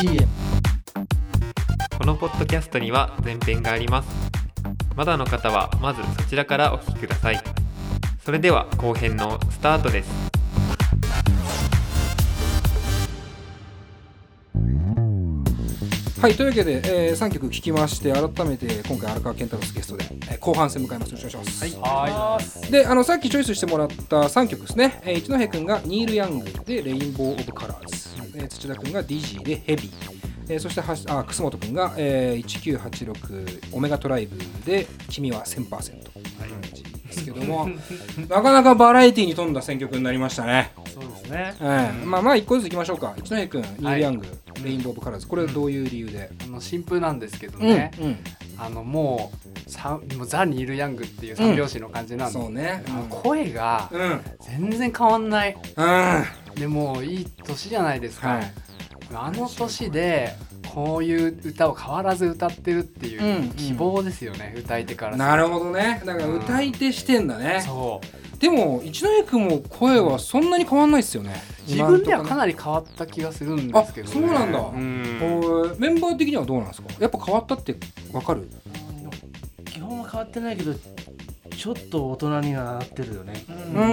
BGM このポッドキャストには前編があります。まだの方はまずそちらからお聞きください。それでは後編のスタートです。はいというわけで、えー、3曲聴きまして改めて今回荒川健太郎スゲストで、えー後半戦迎えます。よろしくお願いします、であのさっきチョイスしてもらった3曲ですね、えー、一戸君がニール・ヤングでレインボー・オブ・カラーズ、えー土田君がディジーでヘビー。えーそしてはしあ楠本君が、えー、1986オメガトライブで君は1000%ですけども なかなかバラエティに富んだ選曲になりましたね、そうですね。ええまあまあ一個ずついきましょうか。一戸君ニール・ヤング、レインボー・オブ・カラーズ。これはどういう理由で、あの新風なんですけどうんね、うんあのもうさもうザ・ニール・ヤングっていう三拍子の感じなんで、そうね。あの声がうん。うん全然変わんない。はでもういい年じゃないですか、い。あの年でこういう歌を変わらず歌ってるっていうん。うん。う希望ですよね、歌い手からなるほどね。だから歌い手してんだね、そうでも一戸君も声はそんなに変わんないっすよね。自分ではかりなり変わった気がするんですけど、ね、あそうなんだ。うん。メンバー的にはどうなんですか？やっぱ変わったってわかる？基本は変わってないけどちょっと大人にはなってるよね。うん。うん。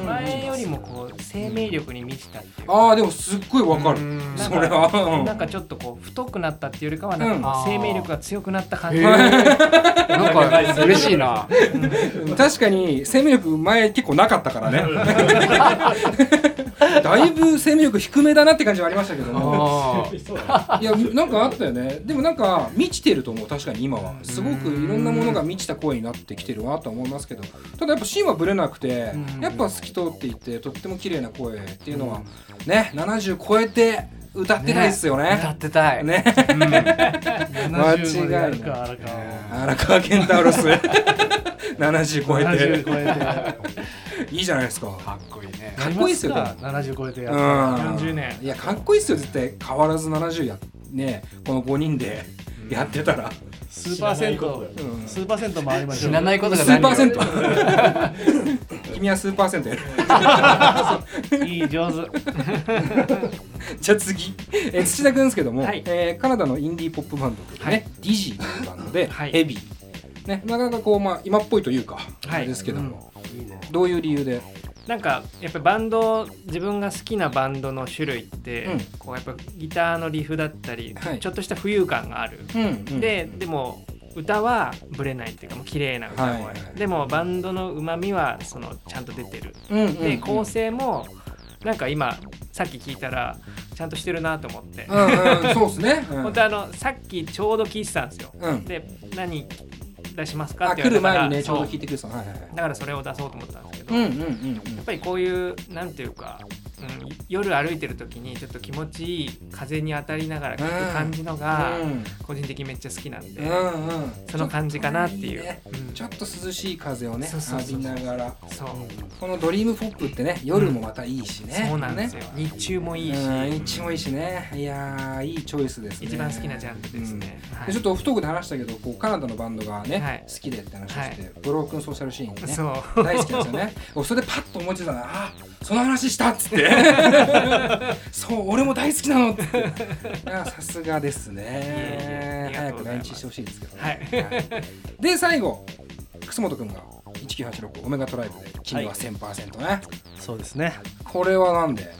うん。前よりもこう生命力に満ちたっていうか。ああでもすっごいわかる。うん。それは。なんかちょっとこう太くなったっていうよりかはなんうん。か生命力が強くなった感じ、なんか嬉しいな。うん。確かに生命力前結構なかったからねだいぶ生命力低めだなって感じはありましたけども。あいやなんかあったよね。でもなんか満ちてると思う確かに今は。すごくいろんなものが満ちた声になってきてるなと思いますけど。ただやっぱ芯はぶれなくてうん。やっぱ透き通っていてとっても綺麗な声っていうのはね70超えて歌ってないですよ歌ねってたい、ね。70まで間違いない。荒川健太郎ス70 超え70ていいじゃないですか。かっこいいね。かっこいいっすよやりますか？70超えてやうった。らん。40年。いやかっこいいっすよ。絶対変わらず70やねこの5人でやってたら。数パーセントうん数パーセント回りましょう。知らないことが数パ何ーセント君は数パーセントやる。いい上手。じゃあ次、えー土田君ですけども、はい。えーカナダのインディーポップバンドでね、はい。ディジーというバンドで、はい。ヘビー、ね、なかなかこう、まあ、今っぽいというか、あれですけども、いいね。どういう理由で、なんかやっぱりバンド自分が好きなバンドの種類って、うん。こうやっぱギターのリフだったり、はい。ちょっとした浮遊感がある、うんででも歌はブレないっていうかもう綺麗な歌声、はい。はいでもバンドのうまみはそのちゃんと出てる、うんうんで構成もなんか今さっき聞いたらちゃんとしてるなと思って、うんうん、そうですね、うん本当あのさっきちょうど聞いてたんですよ、うんで何出しますか？あって言われたから来る前にねちょうど聞いてくれたはいはいはい。だからそれを出そうと思ったんですけど、うんうやんうん。っぱりこういうなんていうか、うん、夜歩いてる時にちょっと気持ちいい風に当たりながら聞く感じのがうん。個人的にめっちゃ好きなんで、うんうん。その感じかなっていう。ちょっと涼しい風をね浴びながら。そう。このドリームポップってね夜もまたいいしね、そうなんですね。よ日中もいいし、うん日中もいいしね。いやーいいチョイスですね。一番好きなジャンルですね、はい。でちょっとオフトークで話したけどこうカナダのバンドがね、はい。好きでって話をして、はい。ブロークンソーシャルシーンね大好きなんですよね。俺それでパッと思いついたらあその話したっつって。そう俺も大好きなのっつって。さすがですね。早く来日してほしいですけどね、はい。で最後楠本君が1986オメガトライブで君は1000%ね、そうですね。これはなんで？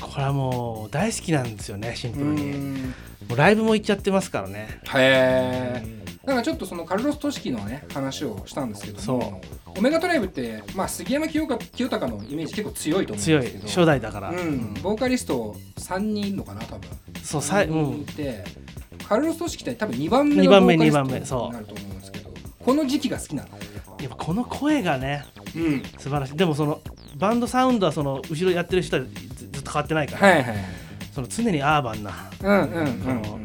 これはもう大好きなんですよねシンプうルに。ん。もうライブも行っちゃってますからね。へえなんかちょっとそのカルロス・トシキのね話をしたんですけどもオメガトライブって、まあ、杉山清か清隆のイメージ結構強いと思うんですけど初代だから、うん、ボーカリスト3人いるのかな多分。そうさい、3うん。人いて、カルロス・トシキって多分2番目のボーカリストになると思うんですけどこの時期が好きなの？やっぱこの声がねうん。素晴らしい。でもそのバンドサウンドはその後ろやってる人はずずっと変わってないから、はいはいはい。その常にアーバンなうんうんうんう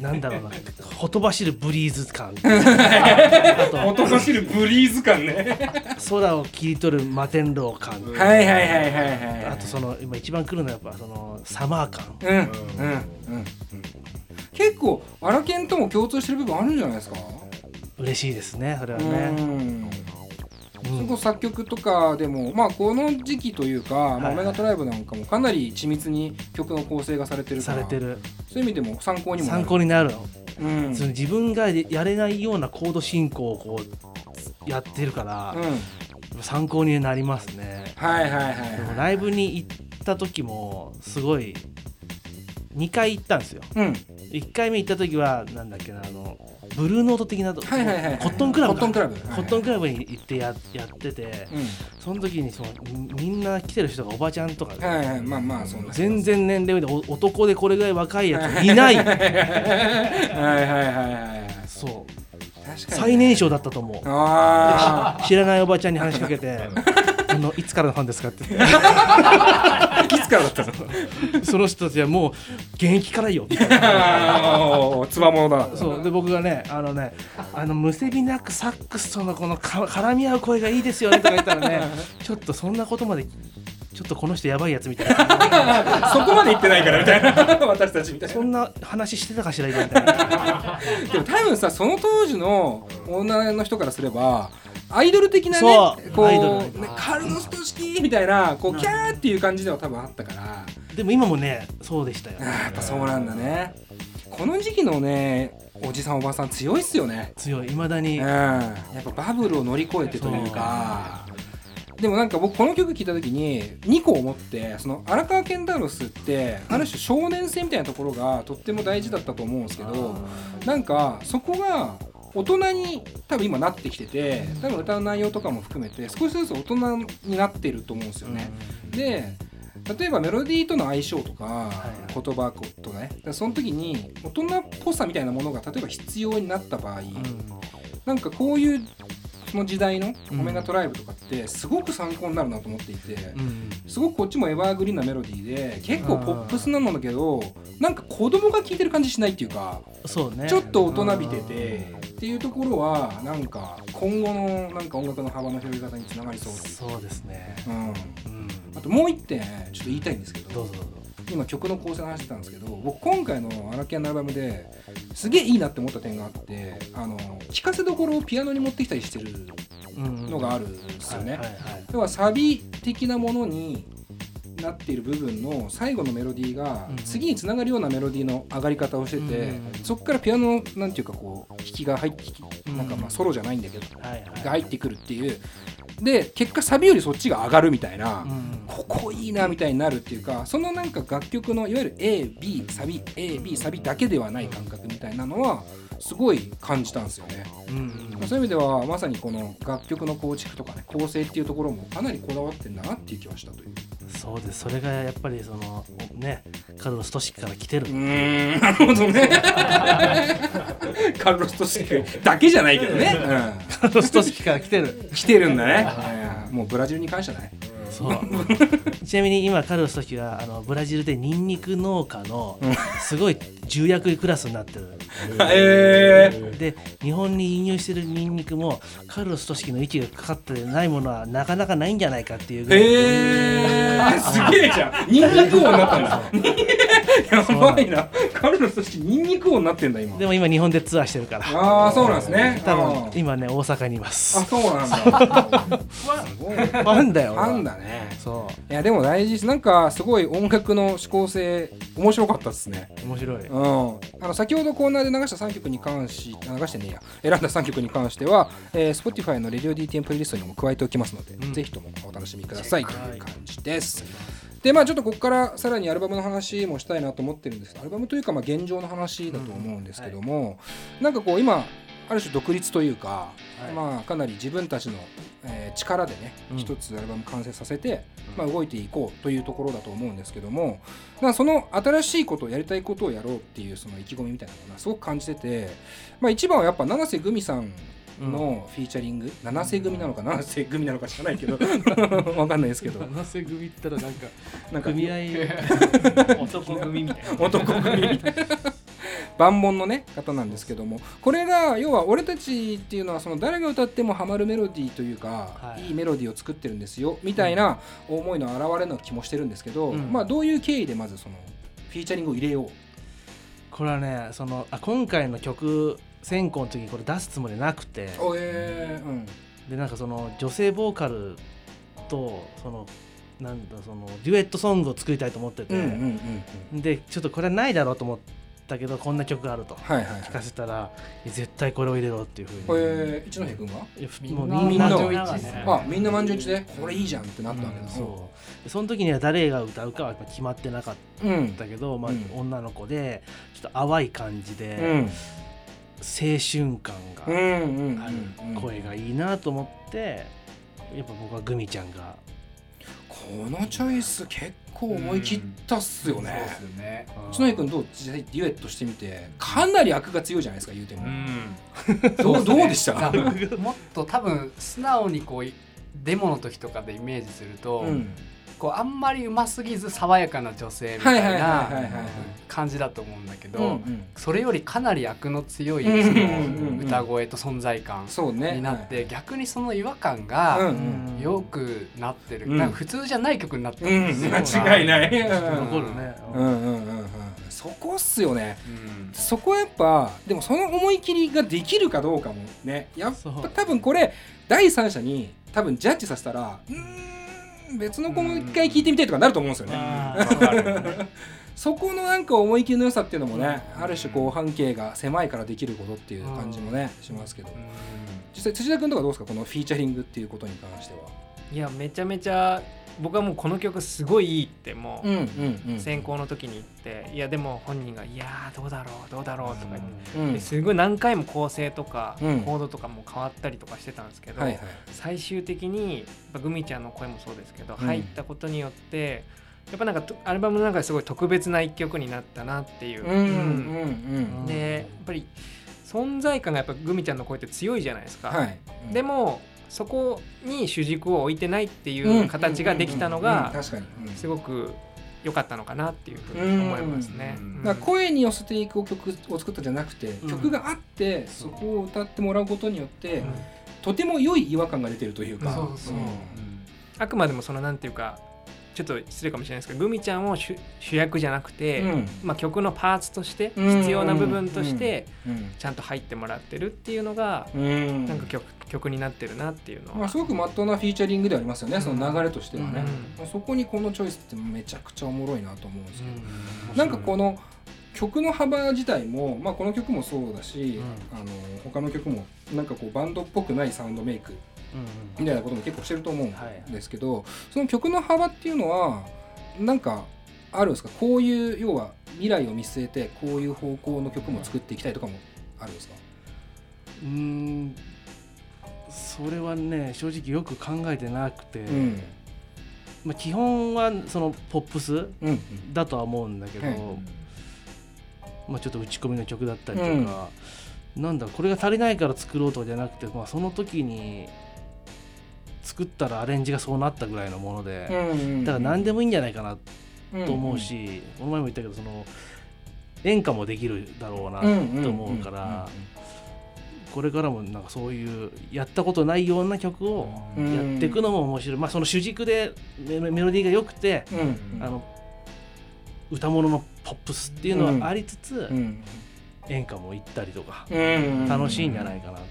ん。なんだろうなほとばしるブリーズ感。あと音走るブリーズ感ね。空を切り取る摩天楼感。はいはいはいはいはいあとその今一番来るのはやっぱそのサマー感。うんうんうん。うん結構アラケンとも共通してる部分あるんじゃないですか？嬉しいですねそれはうねん。うん。それこそ作曲とかでも、まあ、この時期というか、まあ、オメガトライブなんかもかなり緻密に曲の構成がされてるからされてる。そういう意味でも参考にもなる。参考になる。の、うん。その自分がやれないようなコード進行をこうやってるから、うん。参考になりますね。はいはいはいはい。ライブに行った時もすごい2回行ったんですよ。うん。1回目行った時はなんだっけなあのブルーノート的なコットンクラブかコットンクラブ。コットンクラブに行ってややってて、その時にそのみみんな来てる人がおばちゃんとか、うんはいはい。まあまあ全然年齢でお男でこれぐらい若いやつい。ない。はいはいはいはいそう。最年少だったと思う。あ知らないおばちゃんに話しかけて「あのいつからのファンですか?」って。言っあいつからだったの。てその人たちはもう現役からよみた。いなつばものだ。そう。で僕がねあのねあのむせびなくサックスとのこのか絡み合う声がいいですよねとか言ったらね ちょっとそんなことまでちょっとこの人やばいやつみたいな。そこまで言ってないからみたいな。私たちみたいな。そんな話してたかしら今みたいな。でも多分さその当時の女の人からすればアイドル的なねこうねカルロス・トシキみたいなこうキャーっていう感じでは多分あったから。でも今もねそうでしたよ。やっぱそうなんだね。この時期のねおじさんおばさん強いっすよね。強い。いまだに。うん。やっぱバブルを乗り越えてというか。でもなんか僕この曲聴いた時に2個思ってその荒川ケンタロスってある種少年性みたいなところがとっても大事だったと思うんですけどなんかそこが大人に多分今なってきてて多分歌う内容とかも含めて少しずつ大人になってると思うんですよね。で例えばメロディーとの相性とかい言葉とかね。その時に大人っぽさみたいなものが例えば必要になった場合、なんかこういうその時代のオメガトライブとかってすごく参考になるなと思っていて、すごくこっちもエバーグリーンなメロディーで結構ポップスなんだけどなんか子供が聴いてる感じしないっていうかそうね。ちょっと大人びててっていうところはなんか今後のなんか音楽の幅の広げ方につながりそうそうですね。うん、うんあともう一点ちょっと言いたいんですけどどうぞどうぞ。今曲の構成の話してたんですけど僕今回のアラキアのアルバムですげえいいなって思った点があってあの聴かせどころをピアノに持ってきたりしてるのがあるんですよね。要はサビ的なものになっている部分の最後のメロディーがうん次につながるようなメロディーの上がり方をしてて、うんそこからピアノのなんていうかこう弾きが入ってきうんなんかまあソロじゃないんだけど、が入ってくるっていうで結果サビよりそっちが上がるみたいな、うん。ここいいなみたいになるっていうかそのなんか楽曲のいわゆる AB サビ AB サビだけではない感覚みたいなのはすごい感じたんですよね。うんうんそういう意味ではまさにこの楽曲の構築とかね構成っていうところもかなりこだわってんだなっていう気はしたという。そうですそれがやっぱりそのねカルロス・トシキから来てるうーんなるほどね。カルロス・トシキだけじゃないけどね。カルロス・トシキから来てるうん、来てるんだね。うんもうブラジルに感謝だね。そう。ちなみに今カルロス・トシキはあのブラジルでニンニク農家のすごい重役クラスになってるえ ー、で日本に輸入してるニンニクもカルロス・トシキの息がかかってないものはなかなかないんじゃないかっていうぐらい。えー、すげえじゃん。ニンニク王になったんだ。やばいな。カルロスとしてニンニク王になってんだ今。でも今日本でツアーしてるからああそうなんですね。多分今ね大阪にいまあすそうなんだ。フ ファンだよァンだね。そういやでも大事です。なんかすごい音楽の指向性面白かったですね。面白いうん、あの先ほどコーナーで流した3曲に関し流してねえや選んだ3曲に関しては、えー、Spotify の RadioDTM プレイリストにも加えておきますので、うんぜひともお楽しみくださいという感じです。でまあちょっとここからさらにアルバムの話もしたいなと思ってるんです。けどアルバムというかまあ現状の話だと思うんですけども、なんかこう今ある種独立というか、い。まあかなり自分たちの、えー力でねうん。一つアルバム完成させて、まあ、動いていこうというところだと思うんですけどもなんかその新しいことをやりたいことをやろうっていうその意気込みみたいなのがすごく感じてて、まあ、一番はやっぱ七瀬グミさんのフィーチャリング、七瀬組なのか七瀬組なのか知らないけど。わかんないですけど。七瀬組ったらなんかなんか組合。男組みたいな。男組みたいな。万本のね方なんですけども。これが要は俺たちっていうのはその誰が歌ってもハマるメロディーというか、はい。い、いメロディーを作ってるんですよ。みたいな思いの表れの気もしてるんですけど、うん。まあどういう経緯でまずそのフィーチャリングを入れよう？これはねそのあ今回の曲選考の時にこれ出すつもりなくて。おえー、うん。でなんかその女性ボーカルとそのなんだそのデュエットソングを作りたいと思ってて、うんうんうんうんでちょっとこれはないだろうと思ったけどこんな曲があると。はいはい聞かせたら絶対これを入れろっていうふうに、えー、一ノ瀬君は？もうみんな。満場一致ねあみんな満場一致で？これいいじゃんってなったわけだ、そう。でその時には誰が歌うかは決まってなかっうんたけど、まあうん女の子でちょっと淡い感じで、うん青春感うんがうんある声がいいなと思ってやっぱ僕はグミちゃんがこのチョイス結構思い切ったっすよね、そうですよね。一ノ瀬君どう実際デュエットしてみてかなり悪が強いじゃないですか言うても、うんどうどうでした？もっと多分素直にこうデモの時とかでイメージすると、うんこうあんまりうますぎず爽やかな女性みたいな感じだと思うんだけど、それよりかなり悪の強いうんその歌声と存在感そうね。になって、逆にその違和感うんがうん。よくなってる、か普通じゃない曲になってるうんですよ。間違いない。残るね、うん。うんうんうんそこっすよね。うん。そこはやっぱでもその思い切りができるかどうかもね。やっぱ多分これ第三者に多分ジャッジさせたらうーん別の子も一回聞いてみたいとかなると思うんですよね。そこのなんか思い切りの良さっていうのもねうんある種こう半径が狭いからできることっていう感じもねしますけど。実際辻田君とかどうですか？このフィーチャリングっていうことに関しては。いやめちゃめちゃ僕はもうこの曲すごいいいってもう、選考の時に言っていやでも本人が「いやーどうだろうどうだろう」とか言って、すごい何回も構成とか、うん。コードとかも変わったりとかしてたんですけど、最終的にグミちゃんの声もそうですけど、うん。入ったことによってやっぱなんかとアルバムの中ですごい特別な一曲になったなっていう。でやっぱり存在感がやっぱグミちゃんの声って強いじゃないですか。はい。でもそこに主軸を置いてないっていう形ができたのが確かに。うん。すごく良かったのかなっていうふうに思いますね。だから声に寄せていく曲を作ったんじゃなくて、うん。曲があってそこを歌ってもらうことによって、うん。とても良い違和感が出てるというか、あくまでもそのなんていうかちょっと失礼かもしれないですけどグミちゃんを主主役じゃなくて、うん。まあ、曲のパーツとしてうん。必要な部分としてうん。ちゃんと入ってもらってるっていうのがうん。なんか曲曲になってるなっていうのまあ、は、すごくまっとうなフィーチャリングではありますよね、その流れとしてはね、うんそこにこのチョイスってめちゃくちゃおもろいなと思うんですけど、うんなんかこの曲の幅自体も、まあ、この曲もそうだし、うあの他の曲もなんかこうバンドっぽくないサウンドメイクうんみたいなことも結構してると思うんはいですけど、その曲の幅っていうのはなんかあるんですか？こういう要は未来を見据えてこういう方向の曲も作っていきたいとかもあるんですか、うーんそれはね正直よく考えてなくて、うん。まあ、基本はそのポップスうんだとは思うんだけど、はいまあ、ちょっと打ち込みの曲だったりとか、なんだこれが足りないから作ろうとかじゃなくて、まあ、その時に作ったらアレンジがそうなったぐらいのもので、うんだから何でもいいんじゃないかなもと思うし、この前も言ったけどその演歌もできるだろうなと思うからこれからもなんかそういうやったことないような曲をやっていくのも面白い、まあ、その主軸でメメロディーが良くて、うん。あの歌物のポップスっていうのはありつつ、うん。演歌も行ったりとか、うん。楽しいんじゃないかなっ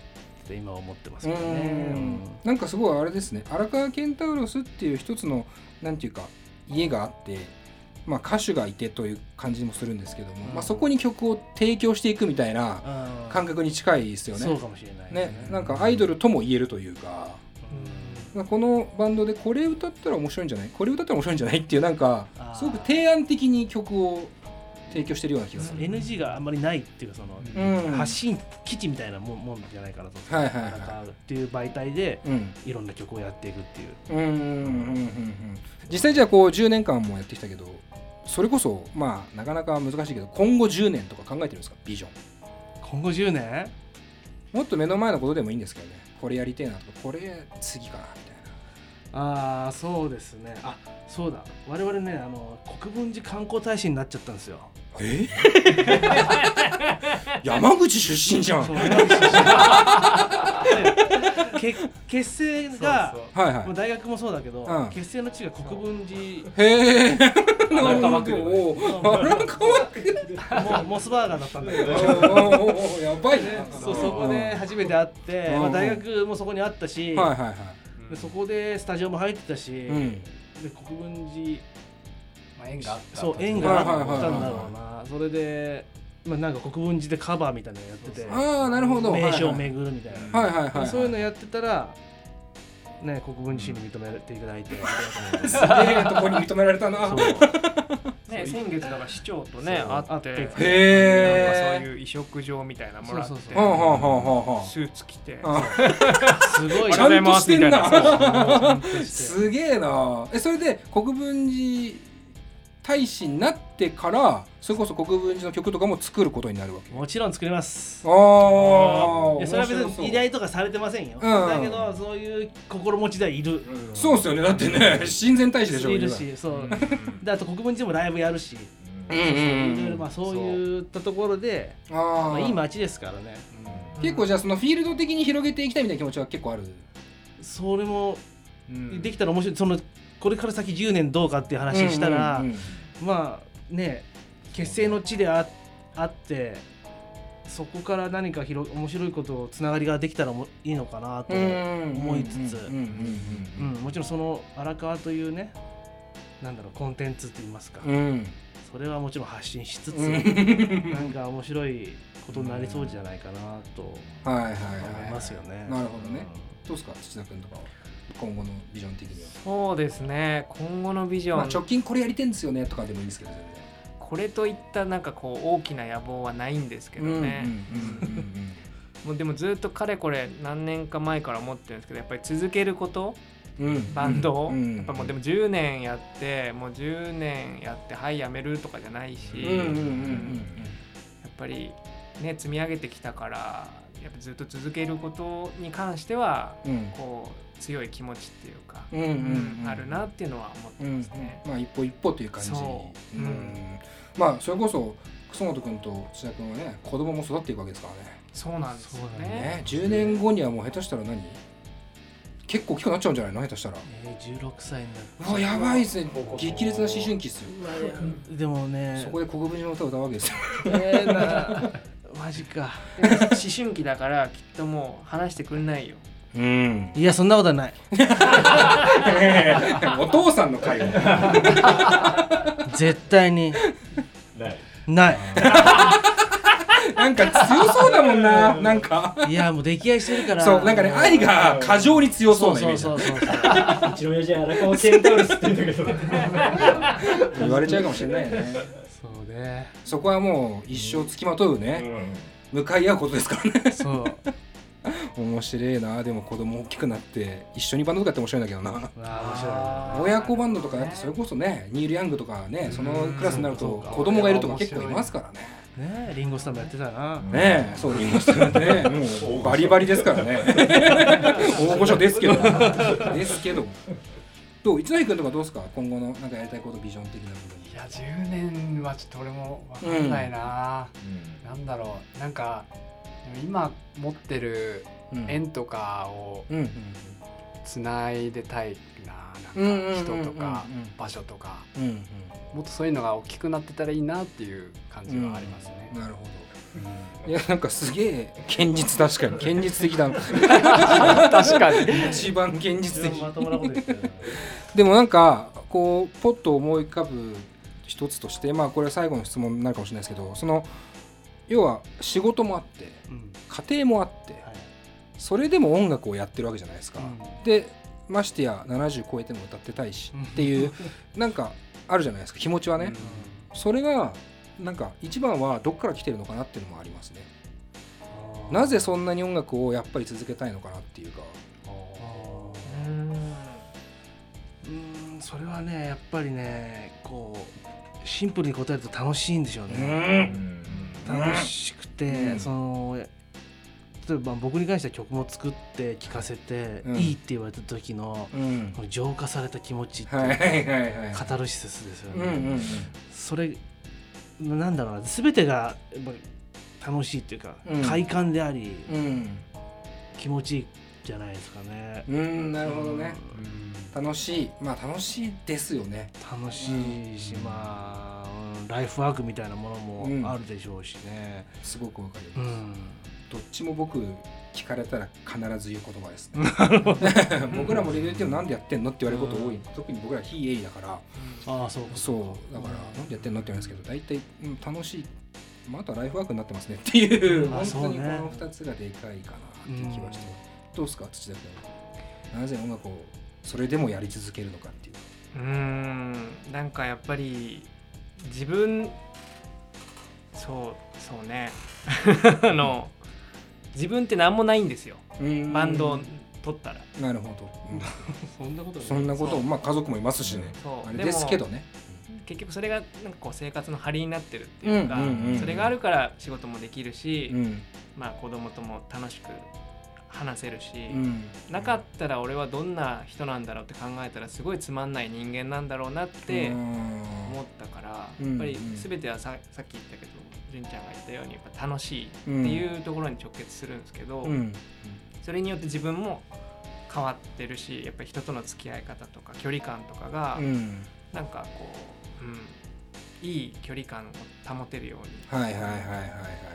て今は思ってますけどね。うん。なんかすごいあれですね。荒川ケンタウロスっていう一つのなんていうか家があって、まあ、歌手がいてという感じもするんですけども、うん。まあ、そこに曲を提供していくみたいなうん。感覚に近いですよね。そうかもしれないね。なんかアイドルとも言えるというか。このバンドでこれ歌ったら面白いんじゃない？これ歌ったら面白いんじゃない？っていうなんかすごく提案的に曲を提供してるような気がする。NG があんまりないっていうかその、うん。発信基地みたいなもんもんじゃないかなと、はいはいっていう媒体でうん。いろんな曲をやっていくっていう。うんうんうんうんうん実際じゃあこう10年間もやってきたけどそれこそまあなかなか難しいけど今後10年とか考えてるんですか？ビジョン。今後10年？もっと目の前のことでもいいんですけどね。これやりてえなとかこれ次かなみたいああそうですね。あそうだ。我々ねあの国分寺観光大使になっちゃったんですよ。なえ？山口出身じゃん。そはうけ結成が大学もそうだけど、うん。結成の地が国分寺。いへえ。なるほど荒川区もうモスバーガーだったんだけど。やばいねそうそこで初めて会って、まあ、大学もそこにあったし、はいはいはい。でそこでスタジオも入ってたし、うん。で国分寺まあ縁があったそう縁があったんだろうな。それで、まあ、なんか国分寺でカバーみたいなのやっててああなるほど。名所をはい巡るみたいな、はいはいはいそういうのやってたらね国分寺市に認めていただいて。ありがとうごすげえとこに認められたな。ね先月だから市長とね会ってへそういう移植場みたいなのもらってスーツ着て。あすごい ちゃんとしてんな。すげえな。えそれで国分寺大使になってからそれこそ国分寺の曲とかも作ることになるわけ。もちろん作れます。ああそれは別に依頼とかされてませんよ、うん。だけどそういう心持ちではいる、そうっすよね。だってね親善大使でしょいるしそう、であと国分寺でもライブやるし、うんうんいろいろまあそういったところで、あまああ、いい街ですからね。結構じゃあそのフィールド的に広げていきたいみたいな気持ちは結構ある。それもできたら面白い。そのこれから先10年どうかっていう話したら、うんうんうんまあね結成の地でああってそこから何か広面白いことつながりができたらもいいのかなと思いつつ、うんうんうんもちろんその荒川というねなんだろうコンテンツって言いますか、うん。うんそれはもちろん発信しつつ、うんなんか面白いことになりそうじゃないかなとはいはいはい。思いますよね。なるほどね。どうですか土田君とかは？今後のビジョン的には。そうですね。今後のビジョン、まあ直近これやりてんですよねとかでもいいですけど全然これといったなんかこう大きな野望はないんですけどね、もうでもずっとかれこれ何年か前から思ってるんですけどやっぱり続けることバンドを、うんやっぱもうでも10年やってもう10年やってはいやめるとかじゃないし、やっぱりね積み上げてきたからやっぱずっと続けることに関してはうん。うんこう強い気持ちっていうか、うんうんうんあるなっていうのは思ってますね。まあ一歩一歩という感じ。そう。うん。うん。まあそれこそ楠本君と土田君はね子供も育っていくわけですからね。そうなんですよそうだねね。10年後にはもう下手したら何？結構大きくなっちゃうんじゃないの？下手したら。えー、16歳になるうわやばいですね激烈な思春期っすよ。でもね。そこで国分寺の歌を歌うわけですよ。えー、な マジか。思春期だからきっともう話してくんないよ。うん。いやそんなことはない。お父さんの会話。絶対に。ない。なんか強そうだもんな。なんか。いやもう溺愛してるから。そうなんかね愛が過剰に強そそううなイメージそうそうそうう。ちの親父は荒川ケンタウルスって言うんだけど。言われちゃうかもしれないよね。そうねそこはもう一生つきまとうね。向かい合うことですからね。そう。面白いな。でも子供大きくなって一緒にバンドとかやって面白いんだけどな。親子バンドとかやってそれこそねニール・ヤングとかねそのクラスになると子供がいるとか結構いますからね。い。ねリンゴスタンもやってたな。ねえそうリンゴスタンね。も うバリバリですからね。大御所ですけど。ですけどどう？一ノ井君とかどうですか？今後のなんかやりたいことビジョン的な部分いや10年はちょっと俺も分かんないな、なんだろう。なんか今持ってるうん。縁とかをうんうんつないでたいなうんうんうんなんかうん人とか場所とか。うんうん。もっとそういうのが大きくなってたらいいなっていう感じはありますね。なるほどいやなんかすげえ堅実確かに。堅実的だ確かに。一番現実的。でもなんかこうポッと思い浮かぶ一つとしてまあこれは最後の質問になるかもしれないですけどその要は仕事もあってうん。家庭もあってはい。それでも音楽をやってるわけじゃないですか、うん。でましてや70超えても歌ってたいしっていうなんかあるじゃないですか。気持ちはね、それがなんか一番はどっから来てるのかなっていうのもありますね。なぜそんなに音楽をやっぱり続けたいのかなっていうか。うん。それはねやっぱりねこうシンプルに答えると楽しいんでしょうね、楽しくて、うん。その例えば僕に関しては曲も作って聴かせて、うん。いいって言われた時のうん。この浄化された気持ちっていうはいはいはいはい。カタルシスですよね、うんうんうん。それなんだろうな全てが楽しいっていうか、うん。快感でありうん。気持ちいいじゃないですかね。うんなるほどね、楽しい。まあ楽しいですよね。楽しいし、まあライフワークみたいなものもあるでしょうしね、すごくわかります、どっちも僕聞かれたら必ず言う言葉です、ね、僕らもレギュレーティブなんでやってんのって言われること多い、特に僕ら非営利だから。ああそうそう。だからなんでやってんのって言うんですけど大体、うん、楽しい。またライフワークになってますねっていう、本当にこの2つがでかいかなって気はして、どうですか土田君。なぜ音楽をそれでもやり続けるのかっていう。うん。なんかやっぱり自分そうそうね。あの自分って何もないんですよ。バンドを取ったら。なるほど、そんなことそんなことまあ家族もいますしね。あれですけどね。結局それがなんかこう生活の張りになってるっていうか、それがあるから仕事もできるし、うん、まあ子供とも楽しく話せるし、うん、なかったら俺はどんな人なんだろうって考えたらすごいつまんない人間なんだろうなって思ったから、やっぱり全てはささっき言ったけど純ちゃんが言ったようにやっぱ楽しいっていうところに直結するんですけど、うん、それによって自分も変わってるしやっぱり人との付き合い方とか距離感とかが、うん、なんかこう、うん、いい距離感を保てるように。はいはいはいはい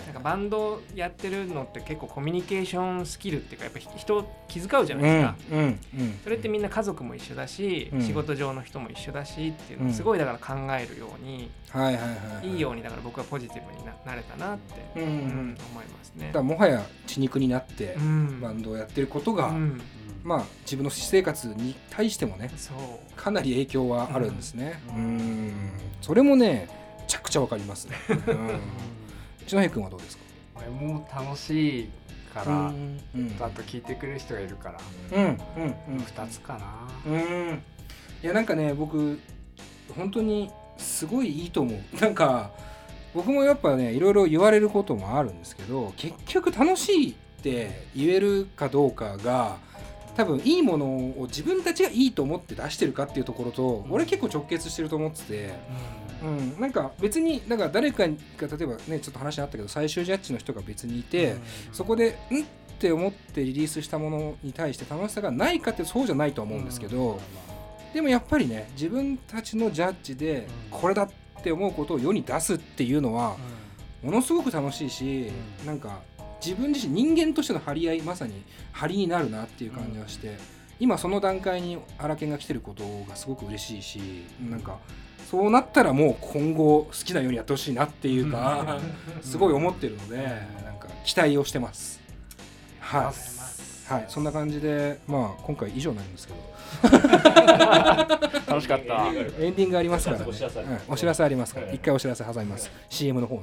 なんかバンドやってるのって結構コミュニケーションスキルっていうかやっぱ人を気遣うじゃないですか、うんうんうん、それってみんな家族も一緒だし、うん、仕事上の人も一緒だしっていうのをすごいだから考えるように、はいはいはいい。いようにだから僕はポジティブにななれたなって、うんうん、思いますね。だもはや血肉になってバンドをやってることが、まあ、自分の私生活に対してもねかなり影響はあるんですね。うん、それもねめちゃくちゃわかりますね。うん、一戸君はどうですか？俺も楽しいから、うん。あと聞いてくれる人がいるから、うん。うん。うん、2つかな。うん、いやなんかね僕本当にすごいいいと思う。なんか僕もやっぱねいろいろ言われることもあるんですけど結局楽しいって言えるかどうかが多分いいものを自分たちがいいと思って出してるかっていうところと、俺結構直結してると思ってて、うん、なんか別になんか誰かが例えばねちょっと話あったけど最終ジャッジの人が別にいて、そこでんって思ってリリースしたものに対して楽しさがないかってそうじゃないと思うんですけど、でもやっぱりね自分たちのジャッジでこれだって思うことを世に出すっていうのはものすごく楽しいし、なんか自分自身人間としての張り合いまさに張りになるなっていう感じがして、うん、今その段階に荒研が来てることがすごく嬉しいし、うん、なんかそうなったらもう今後好きなようにやってほしいなっていうか、すごい思ってるので、なんか期待をしてます。はい、はい、そんな感じで、まあ今回以上になるんですけど。楽しかった。エンディングありますから、ね、お知らせありますから、一回お知らせ挟みます。CM の方の。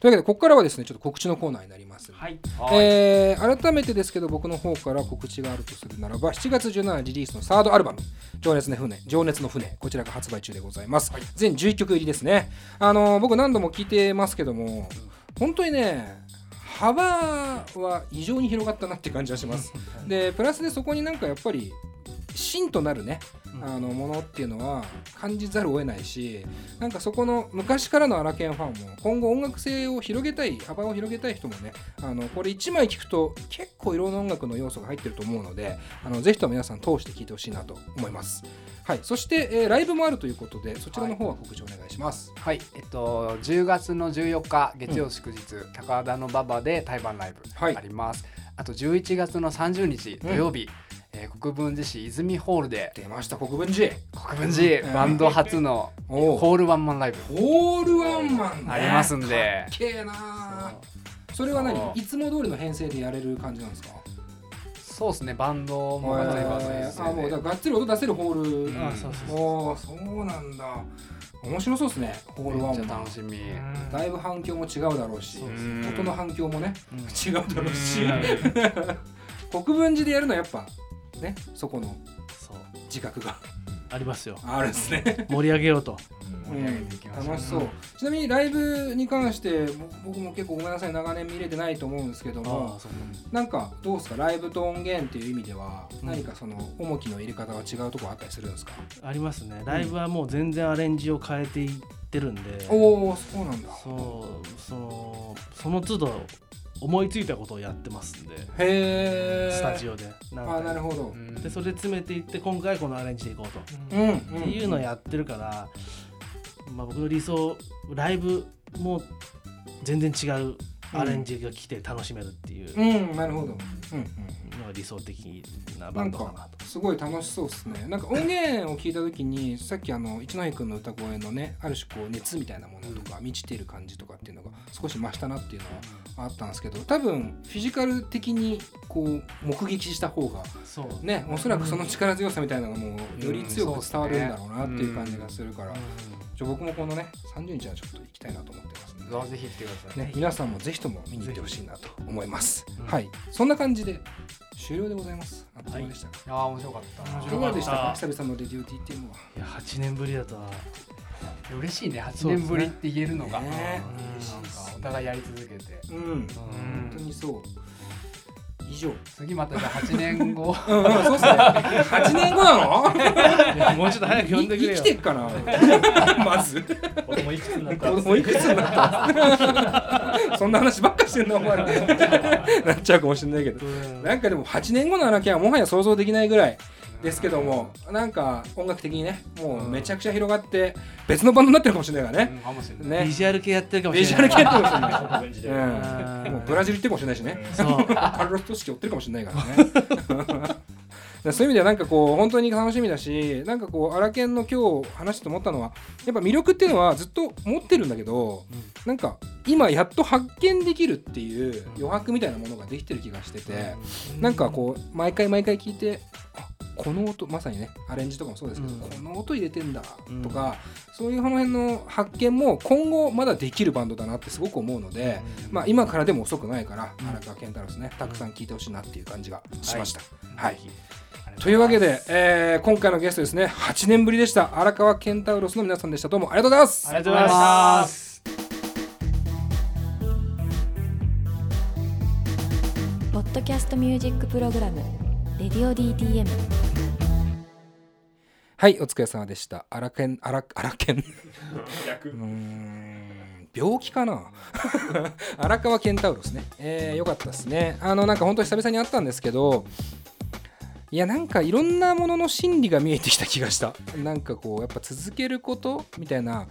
というわけで、ここからはですね、ちょっと告知のコーナーになります。はい。えー、改めてですけど、僕の方から告知があるとするならば、7月17日リリースのサードアルバム、情熱の船、情熱の船、こちらが発売中でございます。はい、全11曲入りですね。あのー、僕何度も聞いてますけども、本当にね、幅は異常に広がったなって感じがします。で、プラスでそこになんかやっぱり、芯となるね、あのものっていうのは感じざるを得ないしなんかそこの昔からのアラケンファンも今後音楽性を広げたい幅を広げたい人もねあのこれ1枚聞くと結構いろんな音楽の要素が入ってると思うのであのぜひとも皆さん通して聴いてほしいなと思います。はい、そして、えー、ライブもあるということでそちらの方は告知お願いします。はい、えっと10月の14日月曜祝日、うん、高田の馬場で対バンライブあります。はい、あと11月の30日土曜日、うんえー、国分寺市泉ホールで。出ました国分寺。国分寺バンド初のホールワンマンライブ。ホールワンマン、ね、ありますんで。かっけえな。それは何？いつも通りの編成でやれる感じなんですか？そうですね。バンドもがっつりバンドです、あもうだがっつり音出せるホール、あそうそうそうそう。なんだ。面白そうですねホールワンも楽しみ。だいぶ反響も違うだろうし音の反響もね、違うだろうし。国分寺でやるのはやっぱねそこの自覚が。ありますよ。あるんですね。盛り上げようと。楽しそう、ちなみにライブに関して僕も結構ごめんなさい長年見れてないと思うんですけどもなんかどうですか？ライブと音源っていう意味では、何かその重きの入れ方は違うところあったりするんですか？ありますね。ライブはもう全然アレンジを変えていってるんで、おおそうなんだ。そうそのその都度思いついたことをやってますんでへスタジオで。あなるほど。でそれで詰めていって今回このアレンジでいこうと、うん、っていうのをやってるから、まあ、僕の理想ライブも全然違うアレンジが来て楽しめるっていう、うん、なるほど、うんうん、のが理想的なバンドかなと。すごい楽しそうですね。なんか音源を聞いた時にさっきあの一ノ戸君の歌声のねある種こう熱みたいなものとか満ちている感じとかっていうのが少し増したなっていうのはあったんですけど多分フィジカル的にこう目撃した方がそう。ねおそらくその力強さみたいなのもより強く伝わるんだろうなっていう感じがするから、じゃ僕もこのね30日はちょっと行きたいなと思ってますのでぜひ来てください、ね、皆さんもぜひとも見に行ってほしいなと思います、はい。そんな感じで終了でございます。あっという間でした、はい、あ面白かった。いかがでしたか久々のレディオ T っていうのは。いや8年ぶりだとは。嬉しいね8年ぶりって言えるのが、ね、なんかお互いやり続けて。うん、うん、本当にそう以上。次またじゃあ8年後。そうですね。8年後なの？もうちょっと早く呼んでくれよ。生きてっかな まず。子供いくつになった？子供いくつになった？そんな話ばっかしてんの？お前。らなっちゃうかもしれないけど。なんかでも8年後の荒木はもはや想像できないぐらいですけどもなんか音楽的にねもうめちゃくちゃ広がって別のバンドになってるかもしれないからね,、ね。ビジュアル系やってるかもしれない。ビジュアル系やってるかもしれない、うん、もうブラジル行ってるかもしれないしね。そう。カルロス・トシキ追ってるかもしれないからね。そう。いう意味ではなんかこう本当に楽しみだしなんかこうアラケンの今日話して思ったのはやっぱ魅力っていうのはずっと持ってるんだけど、うん、なんか今やっと発見できるっていう余白みたいなものができてる気がしてて、うん、なんかこう毎回毎回聞いてあこの音まさにねアレンジとかもそうですけど、うん、この音入れてんだとか、うん、そういうこの辺の発見も今後まだできるバンドだなってすごく思うので、うん、まあ、今からでも遅くないから荒川健太郎ですねたくさん聴いてほしいなっていう感じがしました。はい、はい。というわけで、えー、今回のゲストですね8年ぶりでした荒川ケンタウロスの皆さんでした。どうもありがとうございます。ありがとうございます。podcast music program Radio DTM はいお疲れ様でした。荒研荒荒研。うん。病気かな？荒川ケンタウロスね。えー、よかったですね。あのなんか本当久々に会ったんですけどいやなんかいろんなものの真理が見えてきた気がした。なんかこうやっぱ続けることみたいな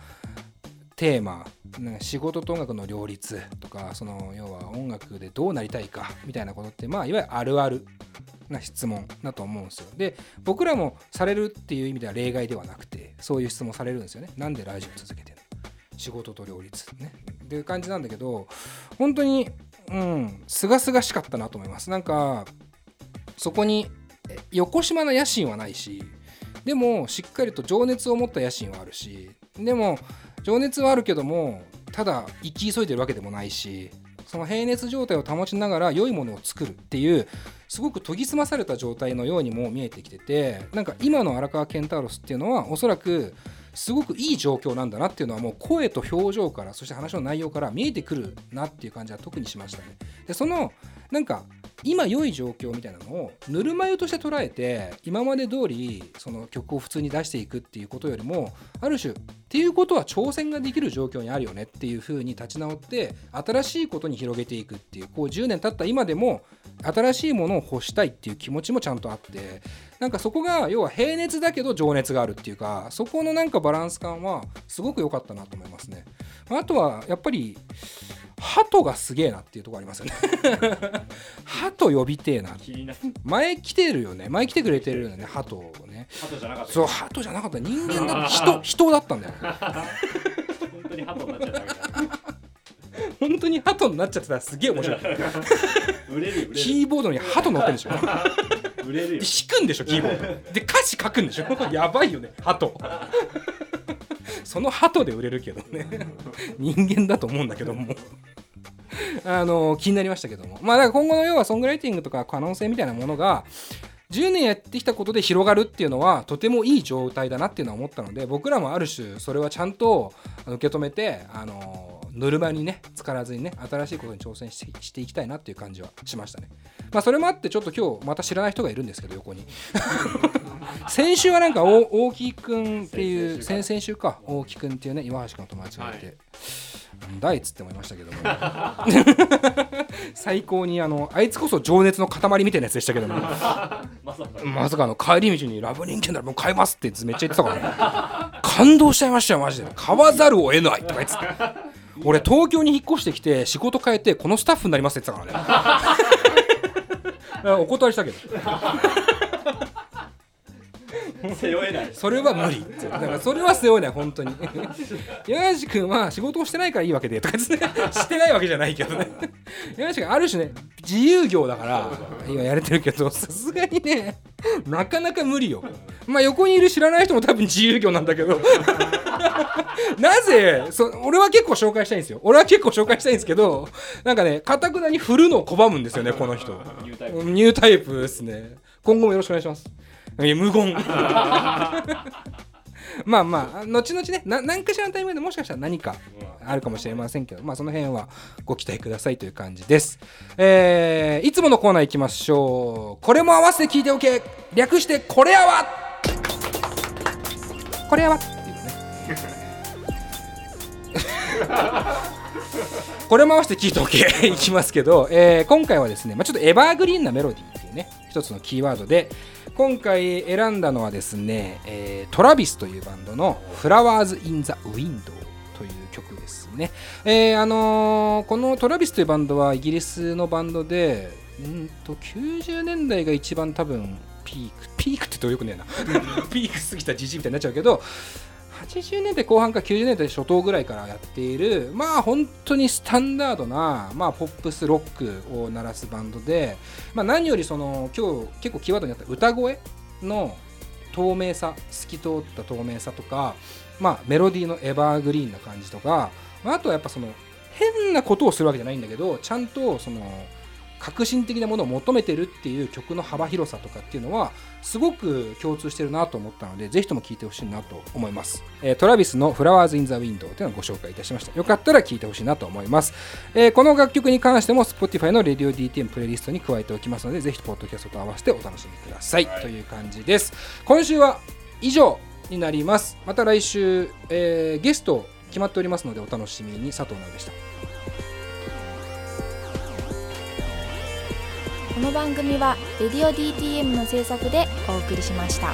テーマなん仕事と音楽の両立とかその要は音楽でどうなりたいかみたいなことってまあいわゆるあるあるな質問だと思うんですよ。で僕らもされるっていう意味では例外ではなくてそういう質問されるんですよね。なんでラジオ続けてるの？仕事と両立。ね。っていう感じなんだけど本当にうんすがすがしかったなと思います。なんかそこに横島な野心はないしでもしっかりと情熱を持った野心はあるしでも情熱はあるけどもただ生き急いでるわけでもないしその平熱状態を保ちながら良いものを作るっていうすごく研ぎ澄まされた状態のようにも見えてきててなんか今の荒川ケンタウロスっていうのはおそらくすごくいい状況なんだなっていうのはもう声と表情からそして話の内容から見えてくるなっていう感じは特にしましたね。でそのなんか今良い状況みたいなのをぬるま湯として捉えて今まで通りその曲を普通に出していくっていうことよりもある種っていうことは挑戦ができる状況にあるよねっていうふうに立ち直って新しいことに広げていくっていうこう10年経った今でも新しいものを欲したいっていう気持ちもちゃんとあってなんかそこが要は平熱だけど情熱があるっていうかそこのなんかバランス感はすごく良かったなと思いますね。あとはやっぱり鳩がすげえなっていうところありますよね。鳩呼びてえな。前来てるよね。前来てくれてるよね鳩をね。鳩じゃなかったそう鳩じゃなかった。人間だ 人人だったんだよ。本当に鳩になっちゃった。本当に鳩になっちゃってたらすげえ面白い。売れるキーボードに鳩乗ってるでしょ。売れるよ。で弾くんでしょキーボード。で歌詞書くんでしょ。やばいよね鳩その鳩で売れるけどね。人間だと思うんだけども。あの気になりましたけども。まあだから今後の要はソングライティングとか可能性みたいなものが10年やってきたことで広がるっていうのはとてもいい状態だなっていうのは思ったので僕らもある種それはちゃんと受け止めてあのぬるまにね浸からずにね新しいことに挑戦してしていきたいなっていう感じはしましたね。まあそれもあってちょっと今日また知らない人がいるんですけど横に 先週はなんか大木くんっていう先々週か大木くんっていうね岩橋君の友達がいて、はい。大っつって思いましたけども。最高にあのあいつこそ情熱の塊みたいなやつでしたけども。まさかの。帰り道に「ラブ人間ならもう買います」ってめっちゃ言ってたから。ね感動しちゃいましたよマジで。買わざるを得ないとか言ってた。俺東京に引っ越してきて仕事変えてこのスタッフになりますって言ってたからね。お断りしたけど背負えない。それは無理だからそれは背負えない本当に。山梨君は仕事をしてないからいいわけでとか してないわけじゃないけどね。山梨君ある種ね自由業だから今やれてるけどさすがにねなかなか無理よ。まあ横にいる知らない人も多分自由業なんだけど。なぜそ俺は結構紹介したいんですよ。俺は結構紹介したいんですけどなんかねかたくなに振るのを拒むんですよねこの人。ニュータイプですね今後もよろしくお願いします。無言。まあまあ後々ね何かしらのタイミングでもしかしたら何かあるかもしれませんけどまあその辺はご期待くださいという感じです。えー、いつものコーナーいきましょう。これも合わせて聞いておけ。略してこれあわ。これあわっていうね これも合わせて聞いておけ。いきますけど、えー、今回はですね、まあ、ちょっとエバーグリーンなメロディーっていうね一つのキーワードで今回選んだのはですね、えー、 Travis というバンドの「 Flowers in the Window」という曲ですね、えー、あのー、このトラビスというバンドはイギリスのバンドでんと90年代が一番多分ピーク。ピークってどうよくねえな。ピーク過ぎたじじいみたいになっちゃうけど80年代後半か90年代初頭ぐらいからやっているまあ本当にスタンダードな、まあ、ポップスロックを鳴らすバンドで、まあ、何よりその今日結構キーワードになった歌声の透明さ透き通った透明さとか、まあ、メロディーのエバーグリーンな感じとか、まあ、あとはやっぱその変なことをするわけじゃないんだけどちゃんとその革新的なものを求めてるっていう曲の幅広さとかっていうのはすごく共通してるなと思ったのでぜひとも聴いてほしいなと思います、えー、トラビスの Flowers in the Window というのをご紹介いたしました。よかったら聴いてほしいなと思います、えー、この楽曲に関しても Spotify の Radio DTM プレイリストに加えておきますのでぜひポッドキャストと合わせてお楽しみください、はい、という感じです。今週は以上になります。また来週、えー、ゲスト決まっておりますのでお楽しみに。佐藤直でしたこの番組は「レディオ DTM」の制作でお送りしました。